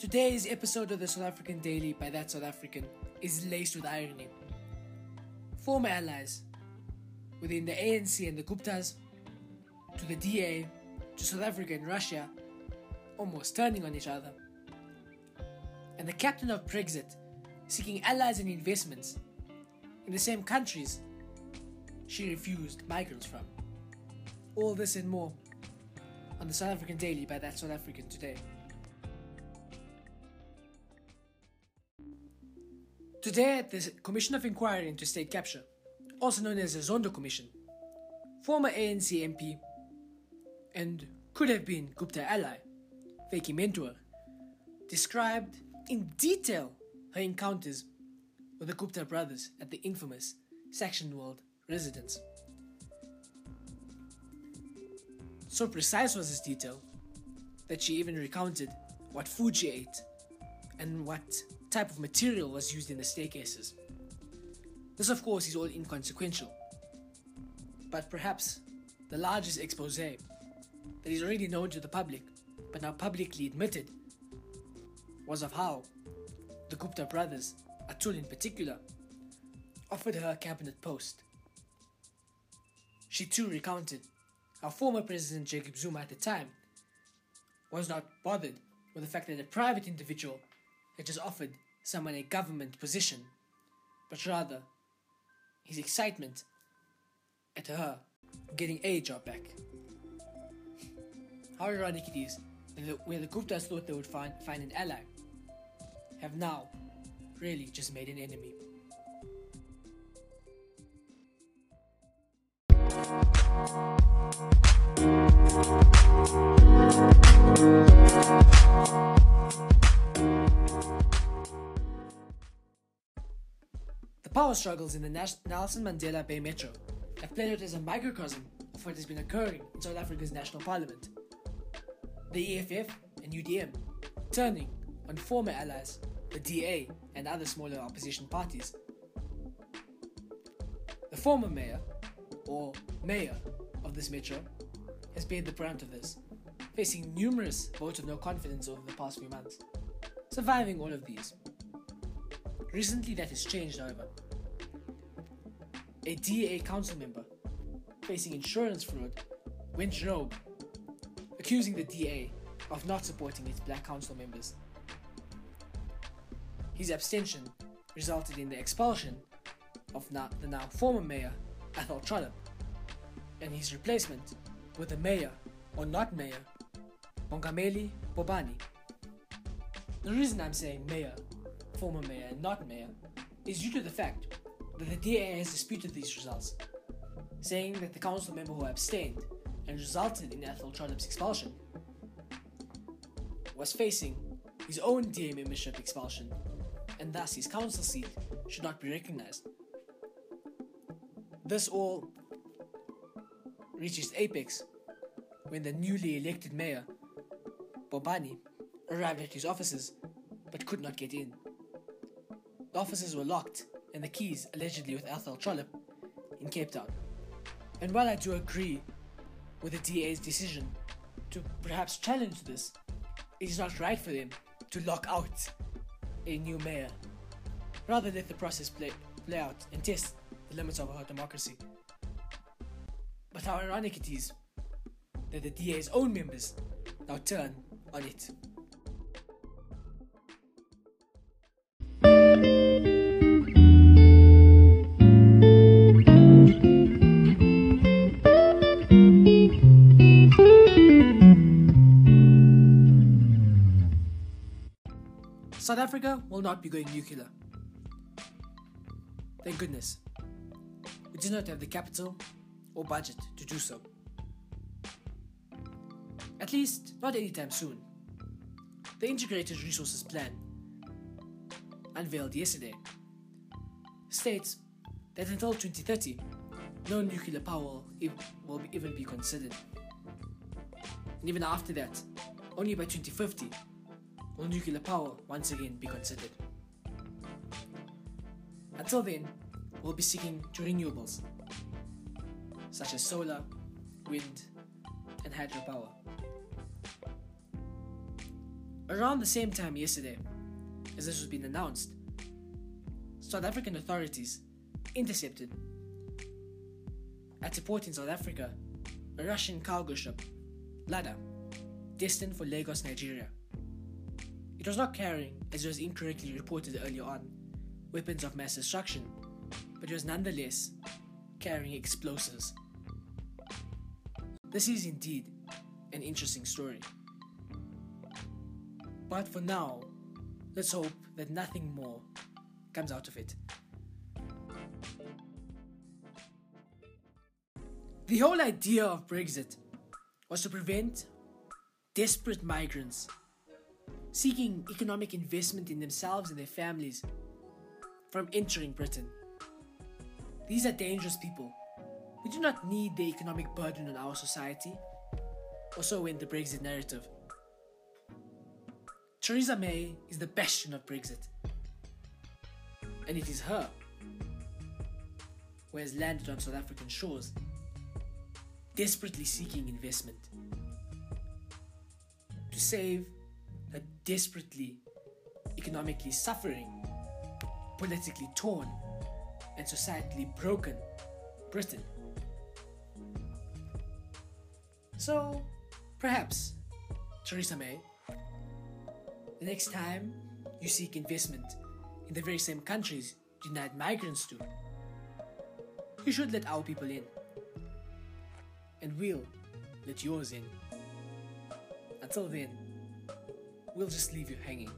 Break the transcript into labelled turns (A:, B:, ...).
A: Today's episode of the South African Daily by That South African is laced with irony. Former allies within the ANC and the Guptas, to the DA, to South Africa and Russia, almost turning on each other. And the captain of Brexit seeking allies and investments in the same countries she refused migrants from. All this and more on the South African Daily by That South African today. Today, at the Commission of Inquiry into State Capture, also known as the Zondo Commission, former ANC MP and could have been Gupta ally, Vytjie Mentor, described in detail her encounters with the Gupta brothers at the infamous Saxonwold residence. So precise was this detail that she even recounted what food she ate and what type of material was used in the staircases. This, of course, is all inconsequential, but perhaps the largest expose that is already known to the public but now publicly admitted was of how the Gupta brothers, Atul in particular, offered her a cabinet post. She too recounted how former President Jacob Zuma at the time was not bothered with the fact that a private individual had just offered someone a government position, but rather his excitement at her getting a job back. How ironic it is that where the Guptas thought they would find, find an ally, have now really just made an enemy. The power struggles in the Nelson Mandela Bay Metro have played out as a microcosm of what has been occurring in South Africa's national parliament. The EFF and UDM turning on former allies, the DA and other smaller opposition parties. The former mayor, or mayor, of this metro has paid the brunt of this, facing numerous votes of no confidence over the past few months, surviving all of these. Recently, that has changed, however. A DA council member facing insurance fraud went rogue, accusing the DA of not supporting its black council members. His abstention resulted in the expulsion of the now former mayor, Athol Trollip, and his replacement with the mayor, or not mayor, Mongameli Bobani. The reason I'm saying mayor, former mayor, and not mayor is due to the fact that the DA has disputed these results, saying that the council member who abstained and resulted in Athol Trollip's expulsion was facing his own DA membership expulsion, and thus his council seat should not be recognized. This all reaches apex when the newly elected mayor, Bobani, arrived at his offices but could not get in. The offices were locked and the keys allegedly with Athol Trollip in Cape Town. And while I do agree with the DA's decision to perhaps challenge this, it is not right for them to lock out a new mayor. Rather let the process play, play out and test the limits of our democracy. But how ironic it is that the DA's own members now turn on it. South Africa will not be going nuclear. Thank goodness. We do not have the capital or budget to do so. At least, not anytime soon. The Integrated Resources Plan, unveiled yesterday, states that until 2030, no nuclear power will even be considered. And even after that, only by 2050 will nuclear power once again be considered. Until then, we'll be seeking to renewables such as solar, wind, and hydropower. Around the same time yesterday, as this was being announced, South African authorities intercepted at a port in South Africa a Russian cargo ship, Lada, destined for Lagos, Nigeria. It was not carrying, as was incorrectly reported earlier on, weapons of mass destruction, but it was nonetheless carrying explosives. This is indeed an interesting story. But for now, let's hope that nothing more comes out of it. The whole idea of Brexit was to prevent desperate migrants seeking economic investment in themselves and their families from entering Britain. These are dangerous people. We do not need the economic burden on our society, or so went the Brexit narrative. Theresa May is the bastion of Brexit, and it is her who has landed on South African shores, desperately seeking investment to save a desperately economically suffering, politically torn, and societally broken Britain. So, perhaps, Theresa May, the next time you seek investment in the very same countries denied migrants to, you should let our people in. And we'll let yours in. Until then, we'll just leave you hanging.